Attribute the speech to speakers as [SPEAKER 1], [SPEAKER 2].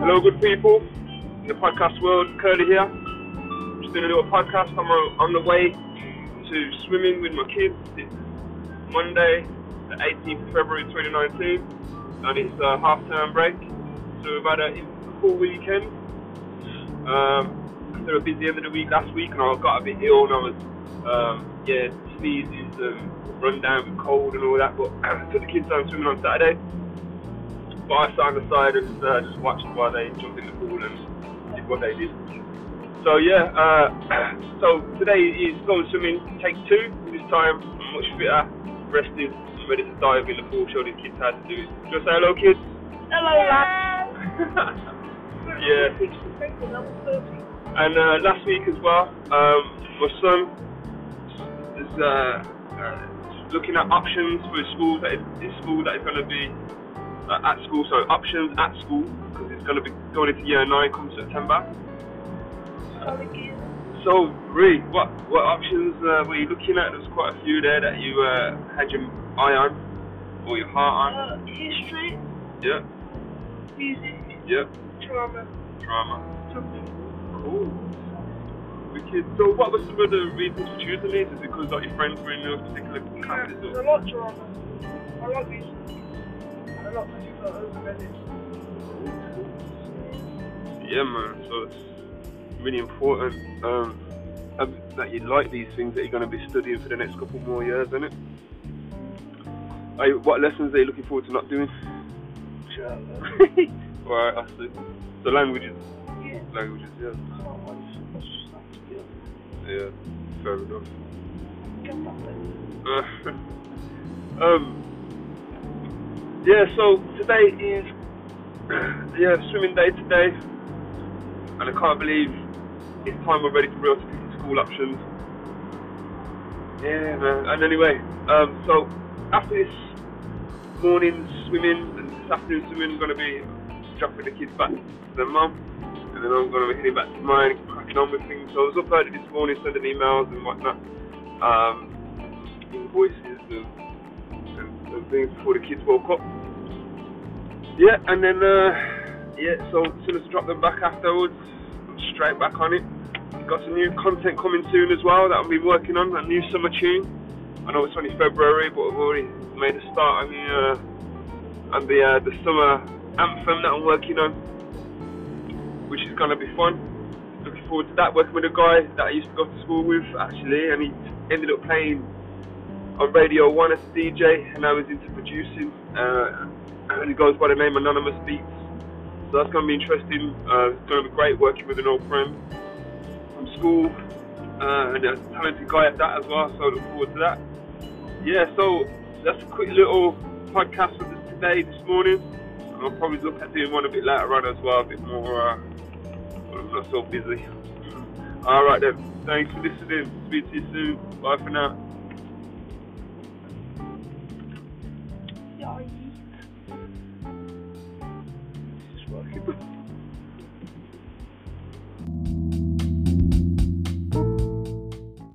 [SPEAKER 1] Hello, good people in the podcast world. Curly here. Just doing a little podcast. I'm on, the way to swimming with my kids. It's Monday, the 18th of February 2019, and it's a half-term break. So we've had a full weekend. Um, after a busy end of the week last week, and I got a bit ill, and I was um, yeah sneezing and run down with cold and all that. But took the kids home swimming on Saturday. Sat on the side and uh, just watched while they jumped in the pool and did what they did. So yeah, uh, so today is going swimming take two. This time I'm much fitter, rested, I'm ready to dive in the pool, show these kids how to do it. Do you say hello, kids?
[SPEAKER 2] Hello, lads.
[SPEAKER 1] yeah. And uh, last week as well, um, my son is uh, uh, looking at options for his school that is, his school that is going to be uh, at school. So options at school because it's going to be going into year nine come September. So, Ree, what what options uh, were you looking at? There's quite a few there that you uh, had your eye on or your heart on.
[SPEAKER 2] Uh, history,
[SPEAKER 1] Yeah,
[SPEAKER 2] music,
[SPEAKER 1] yeah,
[SPEAKER 2] drama,
[SPEAKER 1] drama. Cool. Wicked. So, what were some of the reasons for choosing these? Is it because like, your friends were in those particular
[SPEAKER 2] Yeah,
[SPEAKER 1] classes?
[SPEAKER 2] a lot of drama. I like music.
[SPEAKER 1] Yeah, man. So it's really important um, that you like these things that you're going to be studying for the next couple more years, isn't it? Are you, what lessons are you looking forward to not doing? Right, I see. So languages,
[SPEAKER 2] Yeah.
[SPEAKER 1] languages, yeah,
[SPEAKER 2] It's not like it's just like skill.
[SPEAKER 1] yeah, fair enough.
[SPEAKER 2] Get that thing.
[SPEAKER 1] Um, yeah, so today is yeah swimming day today, and I can't believe it's time already for real to pick school options. Yeah, man. And anyway, um, so after this morning swimming and this afternoon swimming, I'm gonna be dropping the kids back to their mum, and then I'm gonna be heading back to mine, cracking on with things. So I was up early this morning sending emails and whatnot. Um, invoices and, and, things before the kids woke up. Yeah, and then uh, yeah, so as soon as I drop them back afterwards, I'm straight back on it. Got some new content coming soon as well that I've be working on, a new summer tune. I know it's only February, but I've already made a start on the uh, on the uh, the summer anthem that I'm working on, which is gonna be fun. Looking forward to that. Working with a guy that I used to go to school with actually, and he ended up playing on Radio 1 as a DJ, and I was into producing. Uh, and he goes by the name Anonymous Beats. So that's going to be interesting. Uh, it's going to be great working with an old friend from school, uh, and a talented guy at that as well. So I look forward to that. Yeah, so that's a quick little podcast for this today, this morning. I'll probably look at doing one a bit later on as well, a bit more. Uh, I'm not so busy. All right then. Thanks for listening. Speak to you soon. Bye for now.
[SPEAKER 2] Bye. This